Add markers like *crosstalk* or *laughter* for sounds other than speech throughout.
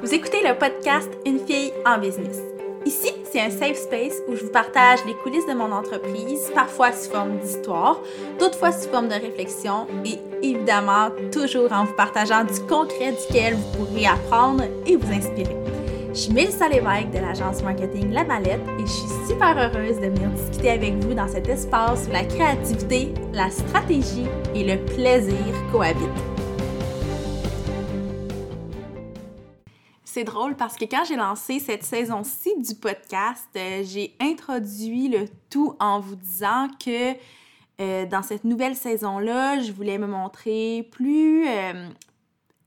Vous écoutez le podcast Une fille en business. Ici, c'est un safe space où je vous partage les coulisses de mon entreprise, parfois sous forme d'histoire, d'autres fois sous forme de réflexion et évidemment toujours en vous partageant du concret duquel vous pourrez apprendre et vous inspirer. Je suis Mélissa Lévesque de l'agence marketing La Mallette et je suis super heureuse de venir discuter avec vous dans cet espace où la créativité, la stratégie et le plaisir cohabitent. C'est drôle parce que quand j'ai lancé cette saison-ci du podcast, euh, j'ai introduit le tout en vous disant que euh, dans cette nouvelle saison-là, je voulais me montrer plus, euh,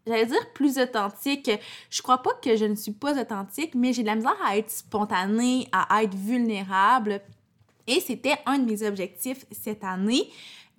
j'allais dire plus authentique. Je crois pas que je ne suis pas authentique, mais j'ai de la misère à être spontanée, à être vulnérable. Et c'était un de mes objectifs cette année.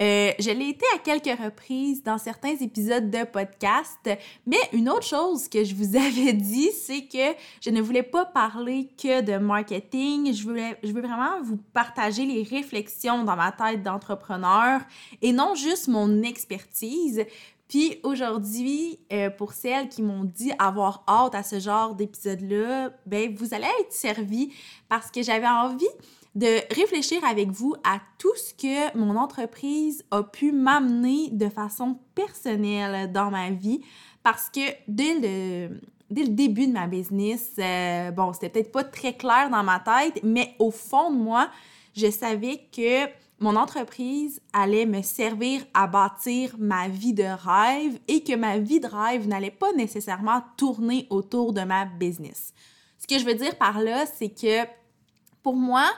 Euh, je l'ai été à quelques reprises dans certains épisodes de podcast, mais une autre chose que je vous *laughs* avais dit, c'est que je ne voulais pas parler que de marketing. Je, voulais, je veux vraiment vous partager les réflexions dans ma tête d'entrepreneur et non juste mon expertise. Puis aujourd'hui, euh, pour celles qui m'ont dit avoir hâte à ce genre d'épisode-là, ben vous allez être servis parce que j'avais envie de réfléchir avec vous à tout ce que mon entreprise a pu m'amener de façon personnelle dans ma vie parce que dès le, début de ma business, euh, bon, c'était peut-être pas très clair dans ma tête, mais au fond de moi, je savais que mon entreprise allait me servir à bâtir ma vie de rêve et que ma vie de rêve n'allait pas nécessairement tourner autour de ma business. Ce que je veux dire par là, c'est que pour moi,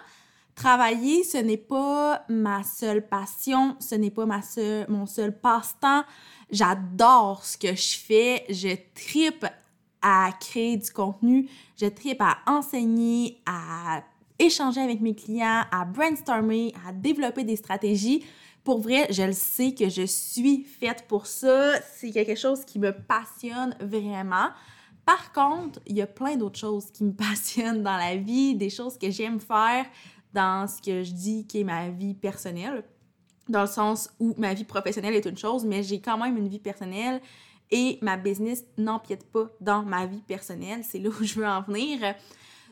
Travailler, ce n'est pas ma seule passion, ce n'est pas ma mon seul passe-temps. J'adore ce que je fais, je tripe à créer du contenu, je tripe à enseigner, à échanger avec mes clients, à brainstormer, à développer des stratégies. Pour vrai, je le sais que je suis faite pour ça. C'est quelque chose qui me passionne vraiment. Par contre, il y a plein d'autres choses qui me *laughs* passionnent dans la vie, des choses que j'aime faire, dans ce que je dis qui est ma vie personnelle, dans le sens où ma vie professionnelle est une chose, mais j'ai quand même une vie personnelle et ma business n'empiète pas dans ma vie personnelle. C'est là où je veux en venir.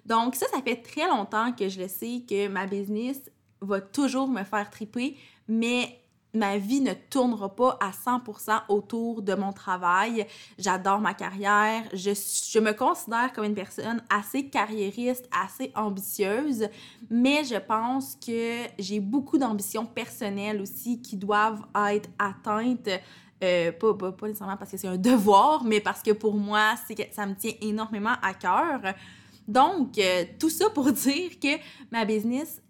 Donc ça, ça fait très longtemps que je le sais que ma business va toujours me faire triper, mais ma vie ne tournera pas à 100% autour de mon travail. J'adore ma carrière. Je, me considère comme une personne assez carriériste, assez ambitieuse, mais je pense que j'ai beaucoup d'ambitions personnelles aussi qui doivent être atteintes. Euh, pas, nécessairement parce que c'est un devoir, mais parce que pour moi, ça me tient énormément à cœur. Donc, euh, tout ça pour *laughs* dire que ma business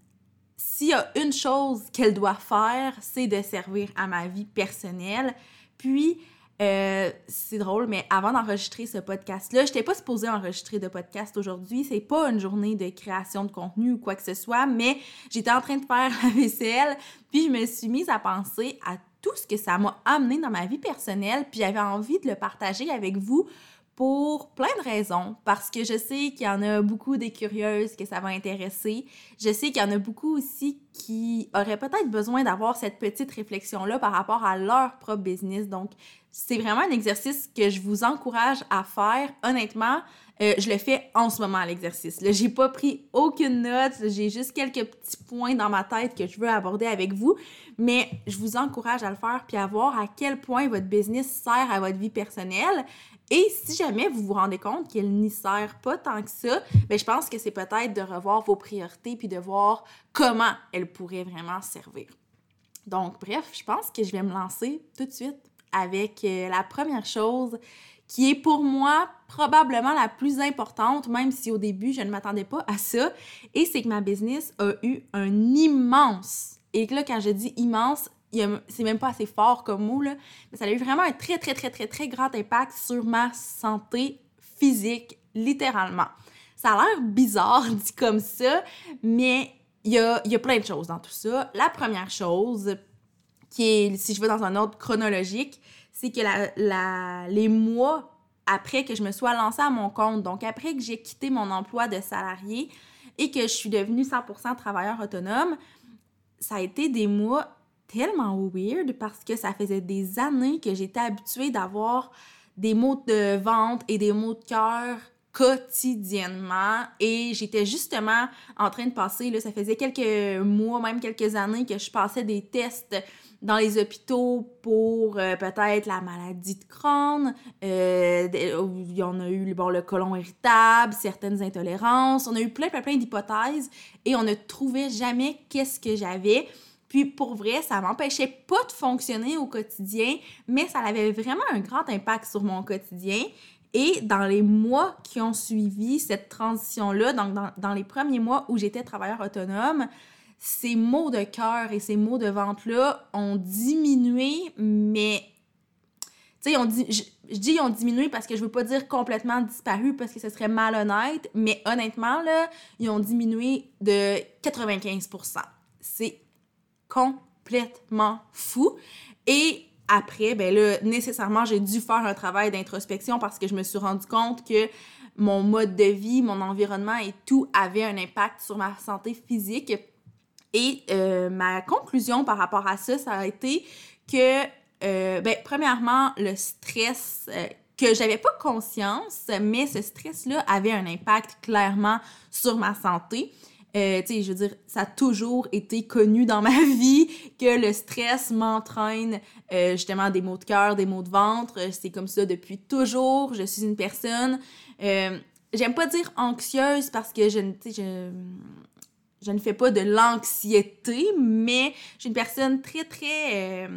s'il y a une chose qu'elle doit faire, c'est de servir à ma vie personnelle. Puis, euh, c'est drôle, mais avant d'enregistrer ce podcast-là, je n'étais pas supposée enregistrer de podcast aujourd'hui. C'est pas une journée de création de contenu ou quoi que ce soit, mais j'étais en train de faire *laughs* la vaisselle, puis je me suis mise à penser à tout ce que ça m'a amené dans ma vie personnelle, puis j'avais envie de le partager avec vous pour plein de raisons, parce que je sais qu'il y en a beaucoup des curieuses que ça va intéresser. Je sais qu'il y en a beaucoup aussi qui auraient peut-être besoin d'avoir cette petite réflexion-là par rapport à leur propre business. Donc, c'est vraiment un exercice que je vous encourage à faire. Honnêtement, euh, je le fais en ce moment, l'exercice. J'ai pas pris aucune note, j'ai juste quelques petits points dans ma tête que je veux aborder avec vous, mais je vous encourage à le faire puis à voir à quel point votre business sert à votre vie personnelle. Et si jamais vous vous rendez compte qu'elle n'y sert pas tant que ça, bien, je pense que c'est peut-être de revoir vos priorités puis de voir comment elle pourrait vraiment servir. Donc, bref, je pense que je vais me lancer tout de suite avec euh, la première chose qui est pour moi probablement la plus importante, même si au début je ne m'attendais pas à ça, et c'est que ma business a eu un immense, et là quand je dis immense, c'est même pas assez fort comme mot, là, mais ça a eu vraiment un très, très, très, très, très grand impact sur ma santé physique, littéralement. Ça a l'air bizarre *laughs* dit comme ça, mais il y a, y a plein de choses dans tout ça. La première chose, qui est, si je veux dans un ordre chronologique, c'est que les mois après que je me sois lancée à mon compte, donc après que j'ai quitté mon emploi de salarié et que je suis devenue 100% travailleur autonome, ça a été des mois tellement weird parce que ça faisait des années que j'étais habituée d'avoir des maux de ventre et des maux de cœur quotidiennement et j'étais justement en train de passer là ça faisait quelques mois même quelques années que je passais des tests dans les hôpitaux pour euh, peut-être la maladie de Crohn euh, il y en a eu bon, le colon irritable certaines intolérances on a eu plein plein plein d'hypothèses et on ne trouvait jamais qu'est-ce que j'avais puis pour vrai, ça m'empêchait pas de fonctionner au quotidien, mais ça avait vraiment un grand impact sur mon quotidien. Et dans les mois qui ont suivi cette transition-là, donc dans, les premiers mois où j'étais travailleur autonome, ces maux de cœur et ces maux de ventre-là ont diminué, mais tu sais, je, je, dis ont diminué parce que je veux pas dire complètement disparu parce que ce serait malhonnête, mais honnêtement, là, ils ont diminué de 95%. C'est complètement fou. Et après, ben là, nécessairement, j'ai dû faire un travail d'introspection parce que je me suis rendu compte que mon mode de vie, mon environnement et tout avait un impact sur ma santé physique. Et euh, ma conclusion par rapport à ça, ça a été que, euh, ben, premièrement, le stress, euh, que j'avais pas conscience, mais ce stress-là avait un impact clairement sur ma santé. Euh, tu sais, je veux dire, ça a toujours été connu dans ma *laughs* vie que le stress m'entraîne euh, justement des maux de cœur, des maux de ventre. C'est comme ça depuis toujours. Je suis une personne, euh, j'aime pas dire anxieuse parce que je, je, je ne fais pas de l'anxiété, mais je suis une personne très, très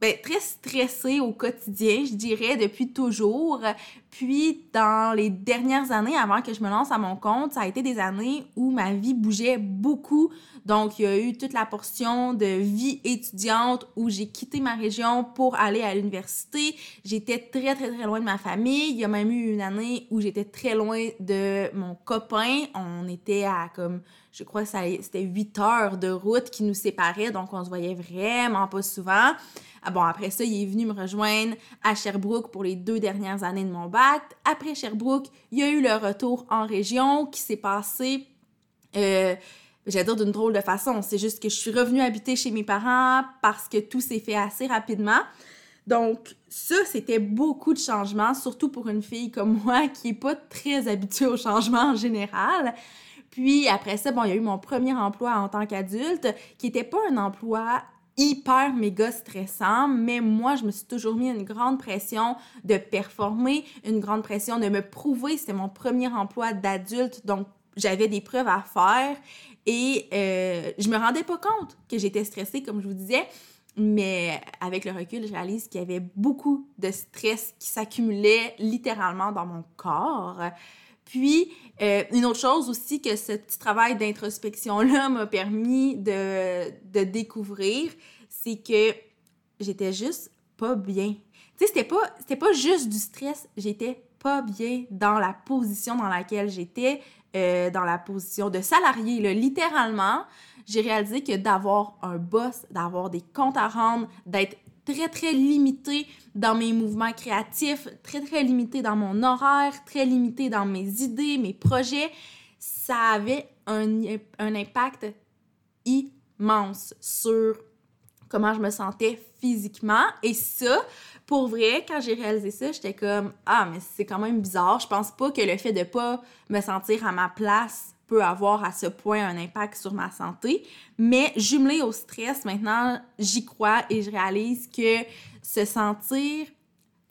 ben, très stressée au quotidien, je dirais, depuis toujours. Puis, dans les dernières années, avant que je me lance à mon compte, ça a été des années où ma vie bougeait beaucoup. Donc, il y a eu toute la portion de vie étudiante où j'ai quitté ma région pour aller à l'université. J'étais très, très, très loin de ma famille. Il y a même eu une année où j'étais très loin de mon copain. On était à comme, je crois que c'était 8 heures de route qui nous séparaient. Donc, on se voyait vraiment pas souvent. Ah bon, après ça, il est venu me rejoindre à Sherbrooke pour les deux dernières années de mon bac. Après Sherbrooke, il y a eu le retour en région qui s'est passé, euh, j'allais dire d'une drôle de façon. C'est juste que je suis revenue habiter chez mes parents parce que tout s'est fait assez rapidement. Donc, ça, c'était beaucoup de changements, surtout pour une fille comme moi qui n'est pas très habituée au changement en général. Puis après ça, bon, il y a eu mon premier emploi en tant qu'adulte, qui n'était pas un emploi hyper méga stressant, mais moi, je me suis toujours mis une grande pression de performer, une grande pression de me prouver. C'était mon premier emploi d'adulte, donc j'avais des preuves à faire et euh, je me rendais pas compte que j'étais stressée, comme je vous disais. Mais avec le recul, je réalise qu'il y avait beaucoup de stress qui s'accumulait littéralement dans mon corps. Puis, euh, une autre chose aussi que ce petit travail d'introspection-là *laughs* m'a permis de, de découvrir, c'est que j'étais juste pas bien. Tu sais, c'était pas, pas juste du stress, j'étais pas bien dans la position dans laquelle j'étais, euh, dans la position de salarié, littéralement. J'ai réalisé que d'avoir un boss, d'avoir des comptes à rendre, d'être très, très limité dans mes mouvements créatifs, très, très limité dans mon horaire, très limité dans mes idées, mes projets. Ça avait un, un impact immense sur comment je me sentais physiquement. Et ça, pour vrai, quand j'ai réalisé ça, j'étais comme Ah, mais c'est quand même bizarre. Je pense pas que le fait de pas me sentir à ma place avoir à ce point un impact sur ma santé. Mais jumelé au stress, maintenant, j'y crois et je réalise que se sentir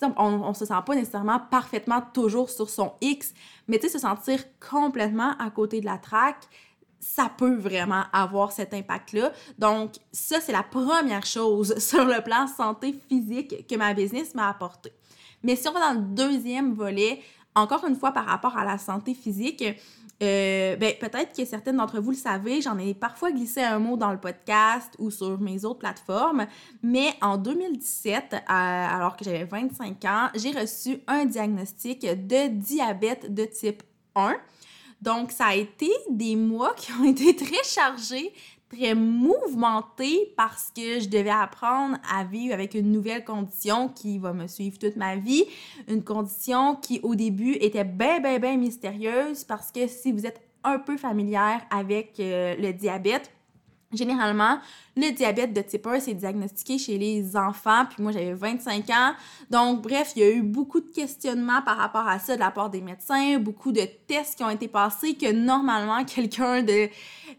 on, on se sent pas nécessairement parfaitement toujours sur son X, mais tu se sentir complètement à côté de la traque, ça peut vraiment avoir cet impact-là. Donc, ça, c'est la première chose *laughs* sur le plan santé physique que ma business m'a apporté. Mais si on va dans le deuxième volet, encore une fois par rapport à la santé physique, euh, ben, peut-être que certaines d'entre vous le savez, j'en ai parfois glissé un mot dans le podcast ou sur mes autres plateformes, mais en 2017, euh, alors que j'avais 25 ans, j'ai reçu un diagnostic de diabète de type 1. Donc, ça a été des mois qui ont *laughs* été très chargés, très mouvementés parce que je devais apprendre à vivre avec une nouvelle condition qui va me suivre toute ma vie. Une condition qui, au début, était bien, bien, bien mystérieuse parce que si vous êtes un peu familière avec euh, le diabète, Généralement, le diabète de type 1, c'est diagnostiqué chez les enfants, puis moi j'avais 25 ans. Donc, bref, il y a eu beaucoup de questionnements par rapport à ça de la part des médecins, beaucoup de tests qui ont été passés que normalement *laughs* quelqu'un de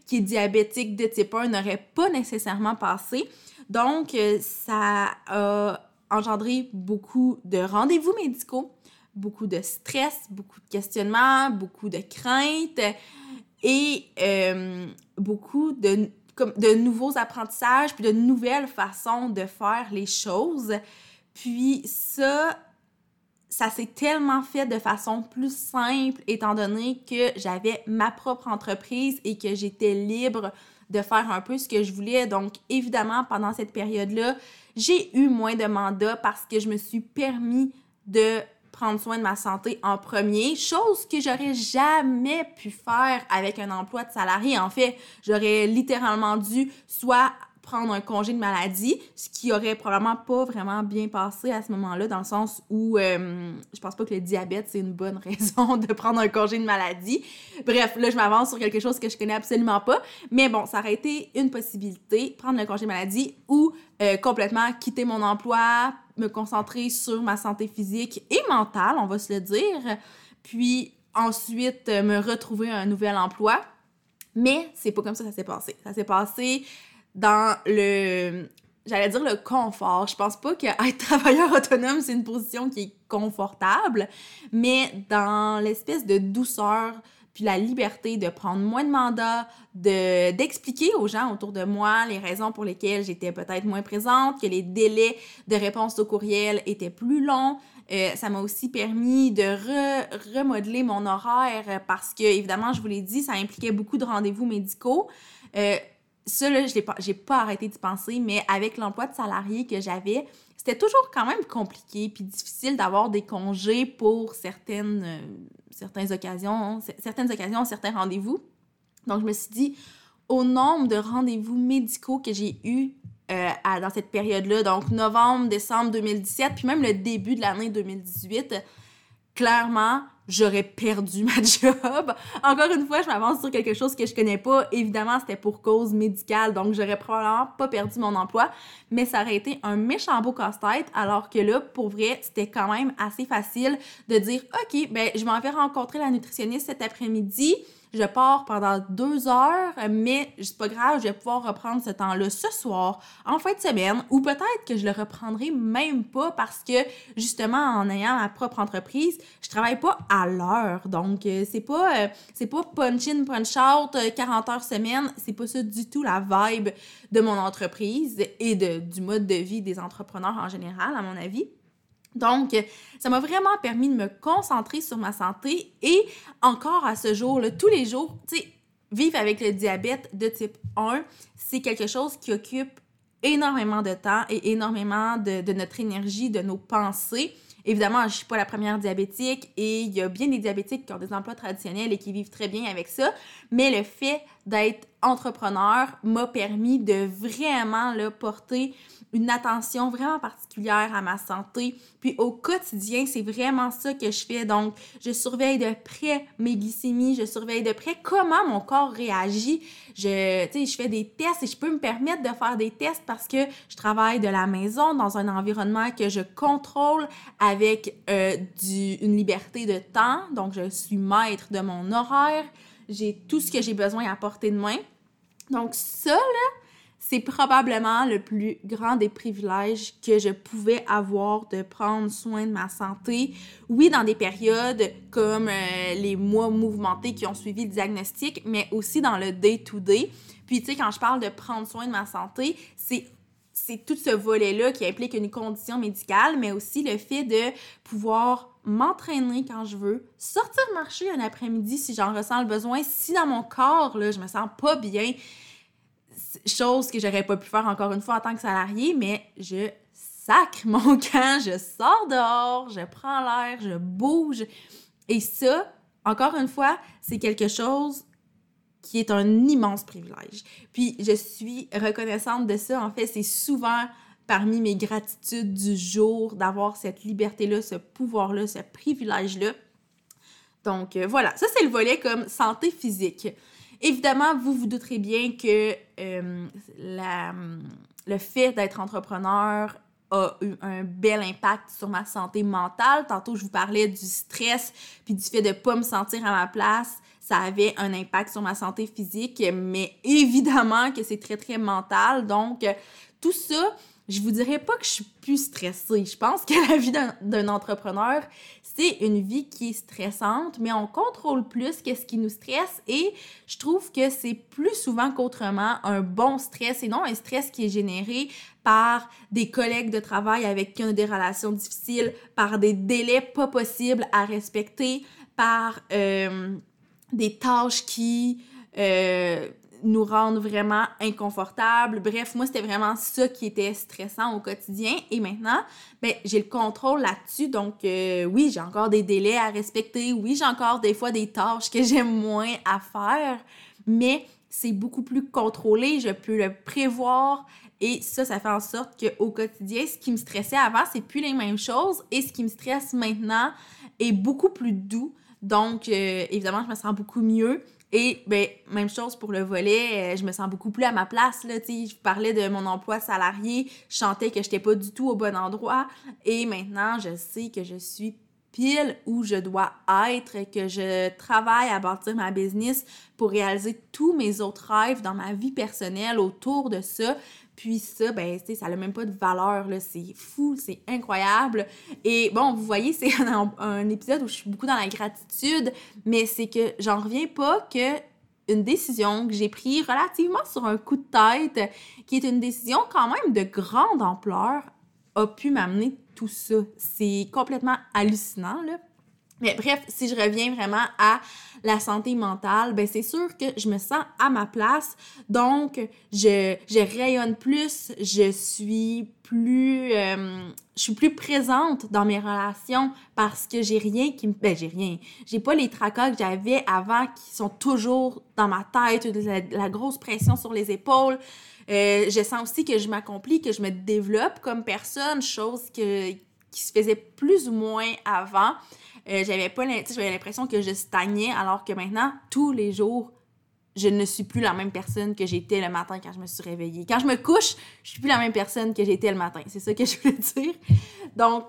qui est diabétique de type 1 n'aurait pas nécessairement passé. Donc, euh, ça a engendré beaucoup de rendez-vous médicaux, beaucoup de stress, beaucoup de questionnements, beaucoup de craintes et euh, beaucoup de comme de nouveaux apprentissages, puis de nouvelles façons de faire les choses. Puis ça, ça s'est tellement fait de façon plus simple étant donné que j'avais ma propre entreprise et que j'étais libre de faire un peu ce que je voulais. Donc évidemment, pendant cette période-là, j'ai eu moins de mandats parce que je me suis permis de prendre soin de ma santé en premier, chose que j'aurais jamais pu faire avec un emploi de salarié. En fait, j'aurais littéralement dû soit prendre un congé de maladie, ce qui aurait probablement pas vraiment bien passé à ce moment-là, dans le sens où euh, je pense pas que le diabète, c'est une bonne *laughs* raison de prendre un congé de maladie. Bref, là, je m'avance sur quelque chose que je connais absolument pas, mais bon, ça aurait été une possibilité, prendre un congé de maladie ou euh, complètement quitter mon emploi, me concentrer sur ma santé physique et mentale, on va se le dire, puis ensuite euh, me retrouver un nouvel emploi. Mais c'est pas comme ça que ça s'est passé. Ça s'est passé dans le j'allais dire le confort. Je pense pas qu'être *laughs* travailleur autonome, c'est une position qui est confortable, mais dans l'espèce de douceur, puis la liberté de prendre moins de mandats, de, d'expliquer aux gens autour de moi les raisons pour lesquelles j'étais peut-être moins présente, que les délais de réponse au courriel étaient plus longs. Euh, ça m'a aussi permis de remodeler mon horaire parce que, évidemment, je vous l'ai dit, ça impliquait beaucoup de rendez-vous médicaux. Euh, ça, là, je n'ai pas, pas arrêté d'y penser, mais avec l'emploi de salarié que j'avais, c'était toujours quand même compliqué puis difficile d'avoir des congés pour certaines, euh, certaines occasions, certaines occasions, certains rendez-vous. Donc, je me suis dit, au nombre de rendez-vous médicaux que j'ai eus euh, dans cette période-là, donc novembre, décembre 2017, puis même le début de l'année 2018, clairement, j'aurais perdu ma *laughs* job. Encore une fois, je m'avance sur quelque chose que je connais pas. Évidemment, c'était pour cause médicale, donc j'aurais probablement pas perdu mon emploi, mais ça aurait été un méchant beau casse-tête, alors que là, pour vrai, c'était quand même assez facile de dire, OK, ben, je m'en vais rencontrer la nutritionniste cet après-midi je pars pendant deux heures, mais c'est pas grave, je vais pouvoir reprendre ce temps-là ce soir, en fin de semaine, ou peut-être que je le reprendrai même pas parce que, justement, en ayant ma propre entreprise, je travaille pas à l'heure. Donc, euh, c'est pas, euh, c'est pas punch in, punch out, 40 euh, heures semaine, c'est pas ça du tout la vibe de mon entreprise et du mode de vie des entrepreneurs en général, à mon avis. Donc, ça m'a vraiment permis de me concentrer sur ma santé et encore à ce jour, là, tous les jours, tu sais, vivre avec le diabète de type 1, c'est quelque chose qui occupe énormément de temps et énormément de, de, notre énergie, de nos pensées. Évidemment, je suis pas la première diabétique et il y a bien des diabétiques qui ont des emplois traditionnels et qui vivent très bien avec ça, mais le fait d'être entrepreneur m'a permis de vraiment le porter une attention vraiment particulière à ma santé. Puis au quotidien, c'est vraiment ça que je fais. Donc, je surveille de près mes glycémies, je surveille de près comment mon corps réagit. Je, je fais des tests et je peux me permettre de faire des tests parce que je travaille de la maison dans un environnement que je contrôle euh, du, une liberté de temps. Donc, je suis maître de mon horaire. J'ai tout ce que j'ai besoin à portée de main. Donc, ça, c'est probablement le plus grand des privilèges que je pouvais avoir de prendre soin de ma santé. Oui, dans des périodes comme euh, les mois mouvementés qui ont suivi le diagnostic, mais aussi dans le day-to-day. Puis, tu sais, quand je parle de prendre soin de ma santé, c'est c'est tout ce volet-là qui implique une condition médicale, mais aussi le fait de pouvoir m'entraîner quand je veux, sortir marcher un après-midi si j'en ressens le besoin, si dans mon corps, là, je me sens pas bien, chose que j'aurais pas pu faire encore une fois en tant que salarié, mais je sacre *laughs* mon camp, je sors dehors, je prends l'air, je bouge. Et ça, encore une fois, c'est quelque chose qui est un immense privilège. Puis je suis reconnaissante de ça. En fait, c'est souvent parmi mes gratitudes du jour d'avoir cette liberté-là, ce pouvoir-là, ce privilège-là. Donc euh, voilà, ça c'est le volet comme santé physique. Évidemment, vous vous douterez bien que euh, le fait d'être entrepreneur a eu un bel impact sur ma santé mentale. Tantôt, je vous parlais du stress puis du fait de pas me sentir à ma place. Ça avait un impact sur ma santé physique, mais évidemment que c'est très, très mental. Donc, tout ça, je vous dirais pas que je suis plus stressée. Je pense que *laughs* la vie d'un entrepreneur, c'est une vie qui est stressante, mais on contrôle plus qu'est-ce qui nous stresse et je trouve que c'est plus souvent qu'autrement un bon stress et non un stress qui est généré par des collègues de travail avec qui on a des relations difficiles, par des délais pas possibles à respecter, par euh, des tâches qui euh, nous rendent vraiment inconfortables. Bref, moi, c'était vraiment ça qui était stressant au quotidien. Et maintenant, ben, j'ai le contrôle là-dessus. Donc, euh, oui, j'ai encore des délais à respecter. Oui, j'ai encore des fois des tâches que j'aime moins à faire. Mais c'est beaucoup plus contrôlé. Je peux le prévoir. Et ça, ça fait en sorte qu'au quotidien, ce qui me stressait avant, c'est plus les mêmes choses. Et ce qui me stresse maintenant est beaucoup plus doux. Donc, euh, évidemment, je me sens beaucoup mieux. Et ben, même chose pour le volet, euh, je me sens beaucoup plus à ma place. Là, je parlais de mon emploi salarié, je sentais que je n'étais pas du tout au bon endroit. Et maintenant, je sais que je suis pile où je dois être, que je travaille à bâtir ma business pour réaliser tous mes autres rêves dans ma vie personnelle autour de ça. Puis ça, ben, tu sais, ça n'a même pas de valeur, là. C'est fou, c'est incroyable. Et bon, vous voyez, c'est un, épisode où je suis beaucoup dans la gratitude, mais c'est que j'en reviens pas que une décision que j'ai prise relativement sur un coup de tête, qui est une décision quand même de grande ampleur, a pu m'amener tout ça. C'est complètement hallucinant, là. Mais bref, si je reviens vraiment à la santé mentale, ben c'est sûr que je me sens à ma place. Donc, je, je rayonne plus, je suis plus euh, je suis plus présente dans mes relations parce que j'ai rien qui me ben j'ai rien. J'ai pas les tracas que j'avais avant qui sont toujours dans ma tête, la, la grosse pression sur les épaules. Euh, je sens aussi que je m'accomplis, que je me développe comme personne, chose que, qui se faisait plus ou moins avant. Euh, j'avais l'impression que je stagnais alors que maintenant tous les jours je ne suis plus la même personne que j'étais le matin quand je me suis réveillée. Quand je me couche, je suis plus la même personne que j'étais le matin. C'est ça que *laughs* je voulais dire. Donc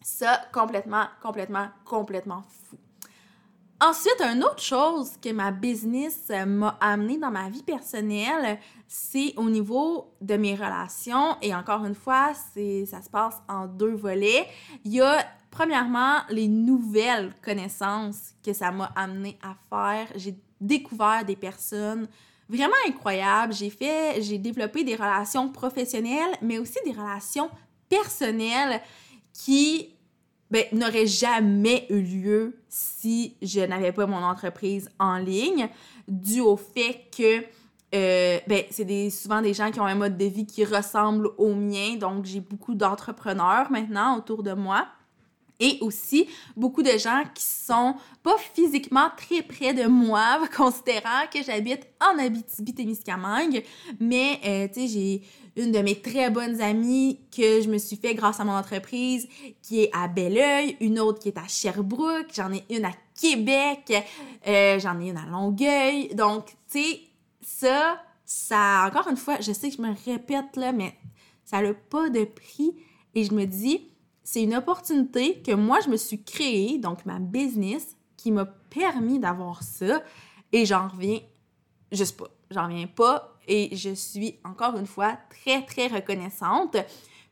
ça complètement complètement complètement fou. Ensuite, une autre chose que ma business m'a amené dans ma vie personnelle, c'est au niveau de mes relations. Et encore une fois, ça se passe en deux volets. Il y a premièrement les nouvelles connaissances que ça m'a amené à faire. J'ai découvert des personnes vraiment incroyables. J'ai fait, j'ai développé des relations professionnelles, mais aussi des relations personnelles qui ben, n'aurait jamais eu lieu si je n'avais pas mon entreprise en ligne, dû au fait que euh, ben, c'est des, souvent des gens qui ont un mode de vie qui ressemble au mien, donc j'ai beaucoup d'entrepreneurs maintenant autour de moi et aussi beaucoup de gens qui sont pas physiquement très près de moi, *laughs* considérant que j'habite en Abitibi-Témiscamingue, mais euh, tu sais, j'ai une de mes très bonnes amies que je me suis fait grâce à mon entreprise qui est à Belleuil, une autre qui est à Sherbrooke, j'en ai une à Québec, euh, j'en ai une à Longueuil. Donc, tu sais, ça, ça, encore une fois, je sais que je me répète là, mais ça n'a pas de prix et je me dis, c'est une opportunité que moi, je me suis créée, donc ma business, qui m'a permis d'avoir ça. Et j'en reviens juste pas. J'en reviens pas. Et je suis encore une fois très, très reconnaissante.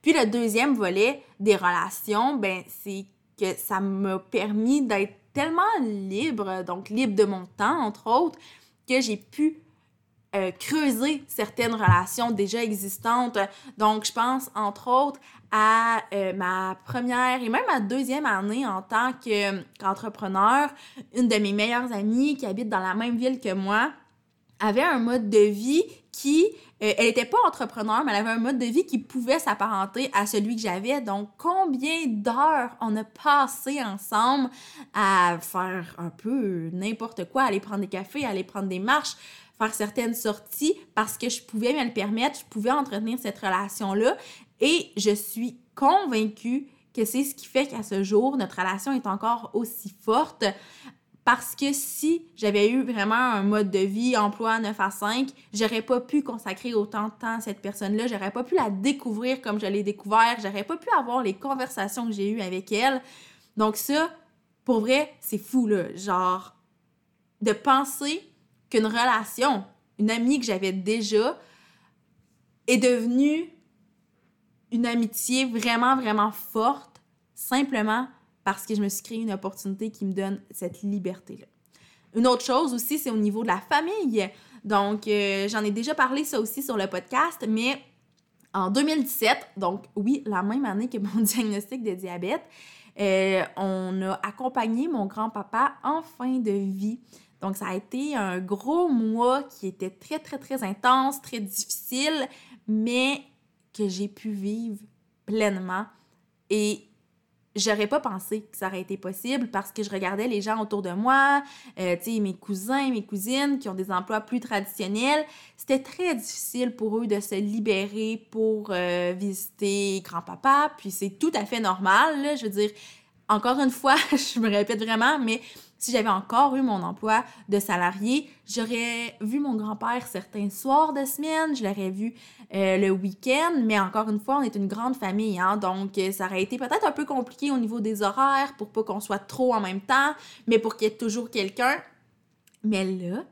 Puis le deuxième volet des relations, ben, c'est que ça m'a permis d'être tellement libre, donc libre de mon temps, entre autres, que j'ai pu euh, creuser certaines relations déjà existantes. Donc, je pense, entre autres, à euh, ma première et même ma deuxième année en tant qu'entrepreneur. Une de mes meilleures amies qui habite dans la même ville que moi avait un mode de vie qui, euh, elle n'était pas entrepreneur, mais elle avait un mode de vie qui pouvait s'apparenter à celui que j'avais. Donc, combien d'heures on a passé ensemble à faire un peu n'importe quoi, aller prendre des cafés, aller prendre des marches, faire certaines sorties parce que je pouvais me le permettre, je pouvais entretenir cette relation-là et je suis convaincue que c'est ce qui fait qu'à ce jour, notre relation est encore aussi forte Parce que si j'avais eu vraiment un mode de vie, emploi 9 à 5, j'aurais pas pu consacrer autant de temps à cette personne-là, j'aurais pas pu la découvrir comme je l'ai découvert, j'aurais pas pu avoir les conversations que j'ai eues avec elle. Donc ça, pour vrai, c'est fou, là. Genre, de penser qu'une relation, une amie que j'avais déjà, est devenue une amitié vraiment, vraiment forte, simplement parce que je me suis créé une opportunité qui me donne cette liberté-là. Une autre chose aussi, c'est au niveau de la famille. Donc, euh, j'en ai déjà parlé ça aussi sur le podcast, mais en 2017, donc oui, la même année que mon *laughs* diagnostic de diabète, euh, on a accompagné mon grand-papa en fin de vie. Donc, ça a été un gros mois qui était très, très, très intense, très difficile, mais que j'ai pu vivre pleinement. Et j'aurais pas pensé que ça aurait été possible parce que je regardais les gens autour de moi, euh, tu sais, mes cousins, mes cousines qui ont des emplois plus traditionnels. C'était très difficile pour eux de se libérer pour euh, visiter grand-papa, puis c'est tout à fait normal, là, je veux dire, encore une fois, *laughs* je me répète vraiment, mais si j'avais encore eu mon emploi de salarié, j'aurais vu mon grand-père certains soirs de semaine, je l'aurais vu euh, le week-end, mais encore une fois, on est une grande famille, hein, donc euh, ça aurait été peut-être un peu compliqué au niveau des horaires pour pas qu'on soit trop en même temps, mais pour qu'il y ait toujours quelqu'un. Mais là,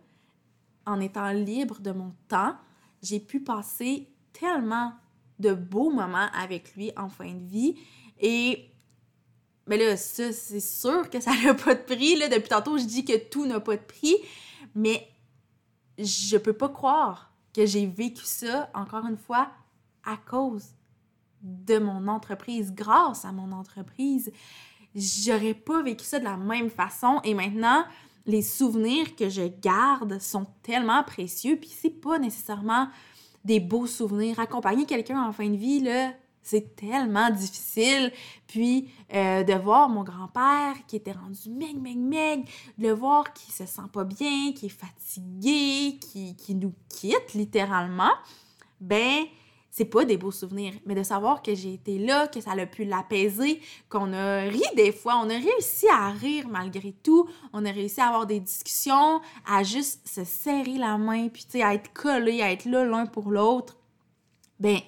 en étant libre de mon temps, j'ai pu passer tellement de beaux moments avec lui en fin de vie et mais là, ça, c'est sûr que ça *laughs* n'a pas de prix. Là. Depuis tantôt, je dis que tout n'a pas de prix. Mais je peux pas croire que j'ai vécu ça, encore une fois, à cause de mon entreprise, grâce à mon entreprise. J'aurais pas vécu ça de la même façon. Et maintenant, les souvenirs que je garde sont tellement précieux. Puis c'est pas nécessairement des beaux souvenirs. Accompagner quelqu'un en fin de vie, là, c'est tellement difficile. Puis euh, de voir mon grand-père qui était rendu meg, meg, meg, de le voir qui se sent pas bien, qui est fatigué, qui, qui nous quitte littéralement, ben c'est pas des beaux souvenirs, mais de savoir que j'ai été là, que ça a pu l'apaiser, qu'on a ri des fois, on a réussi à rire malgré tout, on a réussi à avoir des discussions, à juste se serrer la main, puis à être collés, à être là l'un pour l'autre. Ben,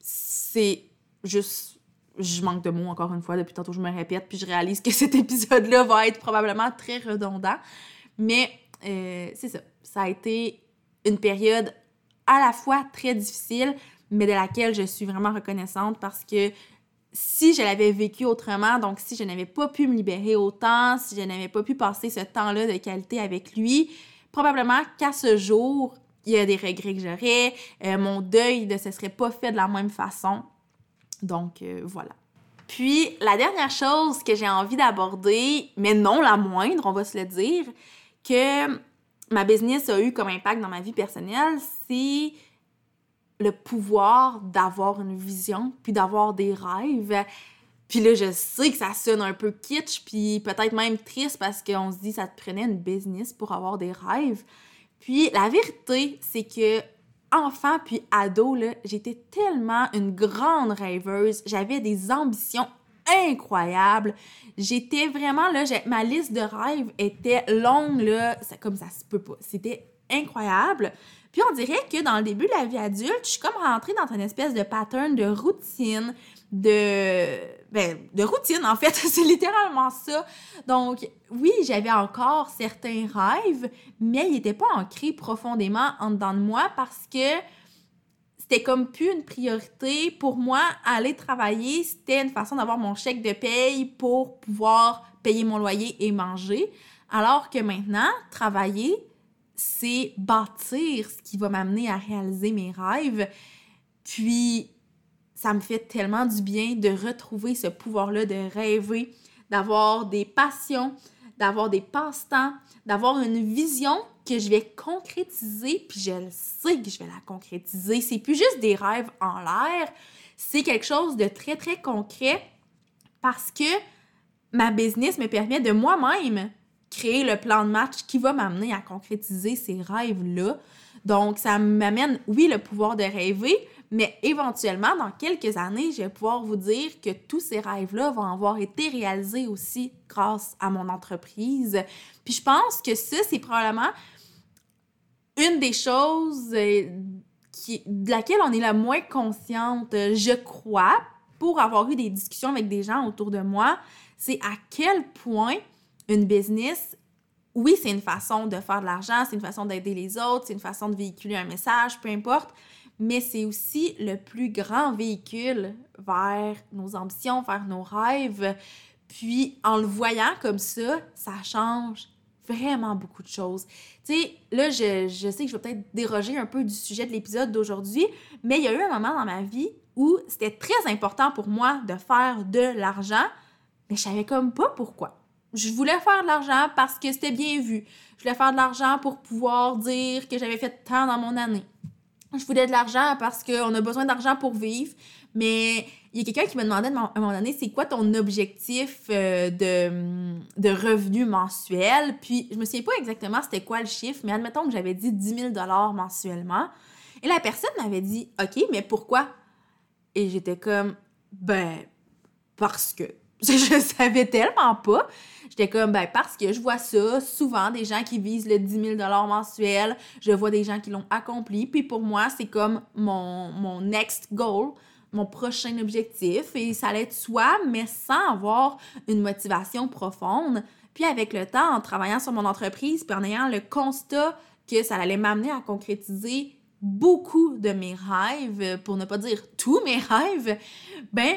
c'est juste je manque de mots encore une fois depuis tantôt je me répète puis je réalise que *laughs* cet épisode là va être probablement très redondant. Mais euh, c'est ça. Ça a été une période à la fois très difficile mais de laquelle je suis vraiment reconnaissante parce que si je l'avais vécu autrement, donc si je n'avais pas pu me libérer autant, si je n'avais pas pu passer ce temps-là de qualité avec lui, probablement qu'à ce jour, il y a des regrets que j'aurais, euh, mon deuil ne se serait pas fait de la même façon. Donc euh, voilà. Puis la dernière chose que j'ai envie d'aborder, mais non la moindre, on va se le dire, que ma business a eu comme impact dans ma vie personnelle, c'est le pouvoir d'avoir une vision, puis d'avoir des rêves. Puis là, je sais que ça sonne un peu kitsch, puis peut-être même triste parce qu'on se dit que ça te prenait une business pour avoir des rêves. Puis la vérité, c'est que enfant puis ado, j'étais tellement une grande rêveuse. J'avais des ambitions incroyables. J'étais vraiment là, ma liste de rêves était longue là, comme ça se peut pas. C'était incroyable. Puis on dirait que dans le début de la vie adulte, je suis comme rentrée dans une espèce de pattern de routine, de ben, de routine en fait, *laughs* c'est littéralement ça. Donc oui, j'avais encore certains rêves, mais ils n'étaient pas ancrés profondément en dedans de moi parce que c'était comme plus une priorité pour moi aller travailler, c'était une façon d'avoir mon chèque de paye pour pouvoir payer mon loyer et manger. Alors que maintenant, travailler, c'est bâtir ce qui va m'amener à réaliser mes rêves. Puis ça me fait tellement du bien de retrouver ce pouvoir-là de rêver, d'avoir des passions, d'avoir des passe-temps, d'avoir une vision que je vais concrétiser, puis je le sais que je vais la concrétiser. C'est plus juste des rêves en l'air, c'est quelque chose de très, très concret parce que ma business me permet de moi-même créer le plan de match qui va m'amener à concrétiser ces rêves-là. Donc, ça m'amène, oui, le pouvoir de rêver, Mais éventuellement, dans quelques années, je vais pouvoir vous dire que tous ces rêves-là vont avoir été réalisés aussi grâce à mon entreprise. Puis je pense que ça, c'est probablement une des choses euh, qui, de laquelle on est la moins consciente, je crois, pour avoir eu des discussions avec des gens autour de moi, c'est à quel point une business, oui, c'est une façon de faire de l'argent, c'est une façon d'aider les autres, c'est une façon de véhiculer un message, peu importe, mais c'est aussi le plus grand véhicule vers nos ambitions, vers nos rêves. Puis en le voyant comme ça, ça change vraiment beaucoup de choses. Tu sais, là, je, sais que je vais peut-être déroger un peu du sujet de l'épisode d'aujourd'hui, mais il y a eu un moment dans ma vie où c'était très important pour moi de faire de l'argent, mais je savais comme pas pourquoi. Je voulais faire de l'argent parce que c'était bien vu. Je voulais faire de l'argent pour pouvoir dire que j'avais fait tant dans mon année. Je voulais de l'argent parce qu'on a besoin d'argent pour vivre. Mais il y a quelqu'un qui me demandait à un moment donné, c'est quoi ton objectif euh, de, de revenu mensuel? Puis je me souviens pas exactement c'était quoi le chiffre, mais admettons que j'avais dit 10 000 mensuellement. Et la personne m'avait dit, OK, mais pourquoi? Et j'étais comme, ben, parce que. *laughs* Je savais tellement pas. J'étais comme, ben, parce que je vois ça souvent, des gens qui visent le 10 000 mensuel. Je vois des gens qui l'ont accompli. Puis pour moi, c'est comme mon, mon next goal, mon prochain objectif. Et ça allait être soi, mais sans avoir une motivation profonde. Puis avec le temps, en travaillant sur mon entreprise, puis en ayant le constat que ça allait m'amener à concrétiser beaucoup de mes rêves, pour ne pas dire tous mes rêves, ben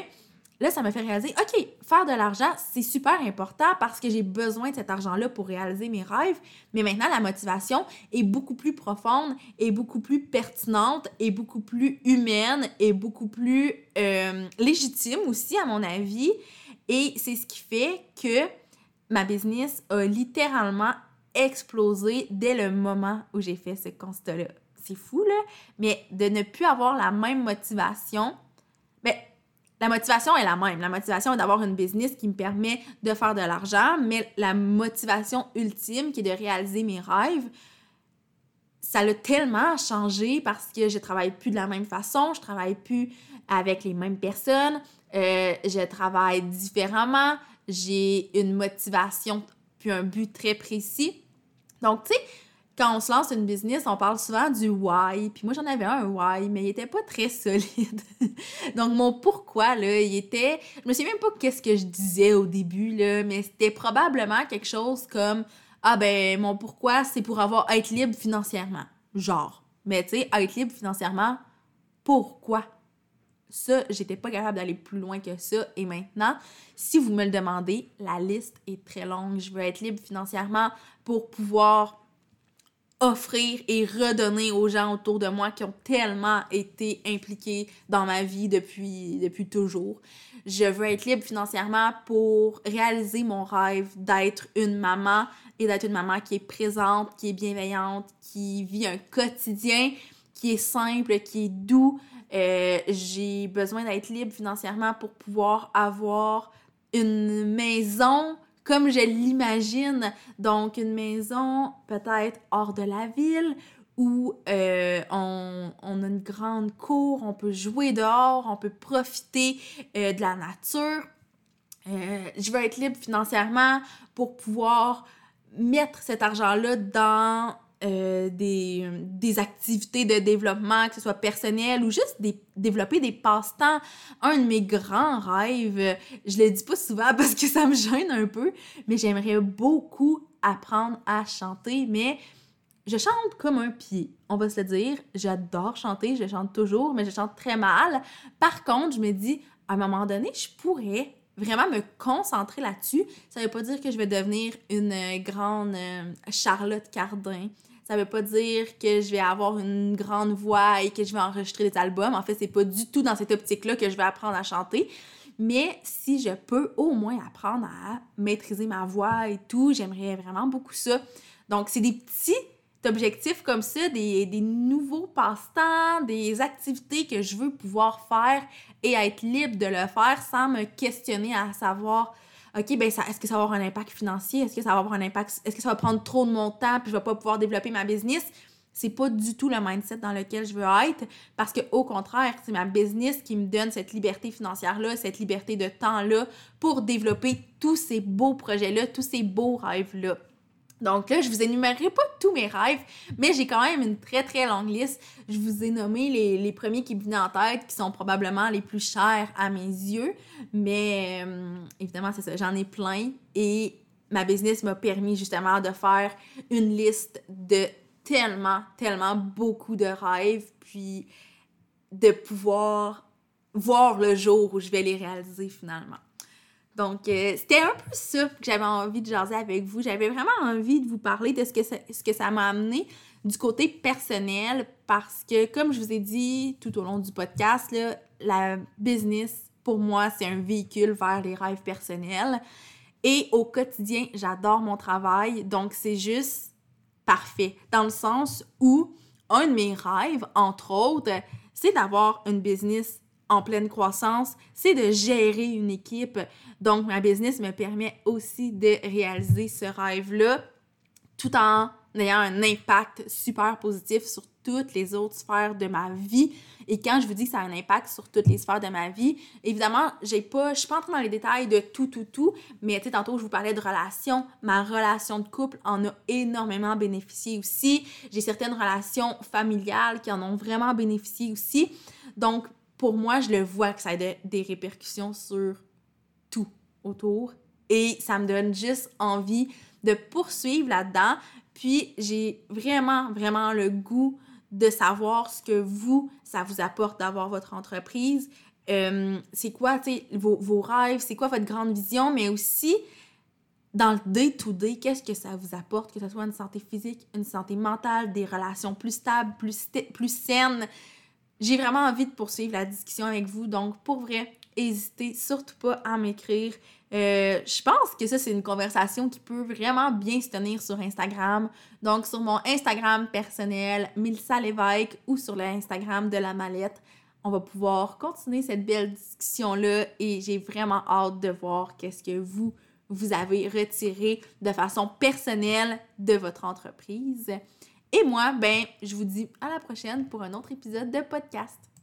là, ça m'a fait réaliser, OK, faire de l'argent, c'est super important parce que j'ai besoin de cet argent-là pour réaliser mes rêves. Mais maintenant, la motivation est beaucoup plus profonde, et beaucoup plus pertinente, et beaucoup plus humaine, et beaucoup plus euh, légitime aussi, à mon avis. Et c'est ce qui fait que ma business a littéralement explosé dès le moment où j'ai fait ce constat-là c'est fou, là, mais de ne plus avoir la même motivation, la motivation est la même. La motivation est d'avoir une business qui me permet de faire de l'argent, mais la motivation ultime qui est de réaliser mes rêves, ça l'a tellement changé parce que je travaille plus de la même façon, je travaille plus avec les mêmes personnes, euh, je travaille différemment, j'ai une motivation puis un but très précis. Donc, tu sais, quand on se lance une business, on parle souvent du why. Puis moi, j'en avais un why, mais il était pas très solide. *laughs* Donc, mon pourquoi, là, il était. Je me sais même pas qu'est-ce que je disais au début, là, mais c'était probablement quelque chose comme Ah, ben, mon pourquoi, c'est pour avoir être libre financièrement. Genre. Mais tu sais, être libre financièrement, pourquoi? Ça, j'étais pas capable d'aller plus loin que ça. Et maintenant, si vous me le demandez, la liste est très longue. Je veux être libre financièrement pour pouvoir offrir et redonner aux gens autour de moi qui ont tellement été impliqués dans ma vie depuis, depuis toujours. Je veux être libre financièrement pour réaliser mon rêve d'être une maman et d'être une maman qui est présente, qui est bienveillante, qui vit un quotidien qui est simple, qui est doux. Euh, j'ai besoin d'être libre financièrement pour pouvoir avoir une maison comme je l'imagine. Donc, une maison peut-être hors de la ville où euh, on, a une grande cour, on peut jouer dehors, on peut profiter euh, de la nature. Euh, je veux être libre financièrement pour pouvoir mettre cet argent-là dans euh, des, des, activités de développement, que ce soit personnel ou juste des, développer des passe-temps. Un de mes grands rêves, je le dis pas souvent *laughs* parce que ça me gêne un peu, mais j'aimerais beaucoup apprendre à chanter, mais je chante comme un pied, on va se le dire. J'adore chanter, je chante toujours, mais je chante très mal. Par contre, je me dis, à un moment donné, je pourrais vraiment me concentrer là-dessus. Ça veut pas dire que je vais devenir une grande euh, Charlotte Cardin. Ça veut pas dire que je vais avoir une grande voix et que je vais enregistrer des albums. En fait, c'est pas du tout dans cette optique-là que je vais apprendre à chanter. Mais si je peux au moins apprendre à maîtriser ma voix et tout, j'aimerais vraiment beaucoup ça. Donc, c'est des petits objectifs comme ça, des, nouveaux passe-temps, des activités que je veux pouvoir faire et être libre de le faire sans me questionner à savoir OK, ben est-ce que ça va avoir un impact financier? Est-ce que ça va avoir un impact? Est-ce que ça va prendre trop de mon temps puis je vais pas pouvoir développer ma business? c'est pas du tout le mindset dans lequel je veux être parce que au contraire, c'est ma business qui me donne cette liberté financière là, cette liberté de temps là pour développer tous ces beaux projets là, tous ces beaux rêves là. Donc là, je vous énumérerai pas tous mes rêves, mais j'ai quand même une très très longue liste. Je vous ai nommé les, premiers qui me venaient en tête, qui sont probablement les plus chers à mes yeux, mais euh, évidemment, c'est ça, j'en ai plein et ma business m'a permis justement de faire une liste de tellement, tellement beaucoup de rêves, puis de pouvoir voir le jour où je vais les réaliser finalement. Donc, euh, c'était un peu ça que j'avais envie de jaser avec vous. J'avais vraiment envie de vous parler de ce que ça, m'a amené du côté personnel parce que, comme je vous ai dit tout au long du podcast, là, la business, pour moi, c'est un véhicule vers les rêves personnels. Et au quotidien, j'adore mon travail. Donc, c'est juste parfait. Dans le sens où un de mes rêves, entre autres, c'est d'avoir une business en pleine croissance, c'est de gérer une équipe. Donc, ma business me permet aussi de réaliser ce rêve-là tout en ayant un impact super positif sur toutes les autres sphères de ma vie. Et quand je vous dis que ça a un impact sur toutes les sphères de ma vie, évidemment, j'ai pas, je suis pas entrée dans les détails de tout, tout, tout, mais tu sais, tantôt, je vous parlais de relations. Ma relation de couple en a énormément bénéficié aussi. J'ai certaines relations familiales qui en ont vraiment bénéficié aussi. Donc, pour moi, je le vois que ça a des répercussions sur tout autour. Et ça me donne juste envie de poursuivre là-dedans. Puis j'ai vraiment, vraiment le goût de savoir ce que vous, ça vous apporte d'avoir votre entreprise. Euh, c'est quoi, vos, rêves, c'est quoi votre grande vision, mais aussi dans le day-to-day, qu'est-ce que ça vous apporte, que ce soit une santé physique, une santé mentale, des relations plus stables, plus saines. J'ai vraiment envie de poursuivre la discussion avec vous, donc pour vrai, n'hésitez surtout pas à m'écrire. Euh, je pense que ça, c'est une conversation qui peut vraiment bien se tenir sur Instagram. Donc, sur mon Instagram personnel, Milsa Lévesque, ou sur le Instagram de la mallette, on va pouvoir continuer cette belle discussion-là et j'ai vraiment hâte de voir qu'est-ce que vous, vous avez retiré de façon personnelle de votre entreprise. Et moi, ben, je vous dis à la prochaine pour un autre épisode de podcast.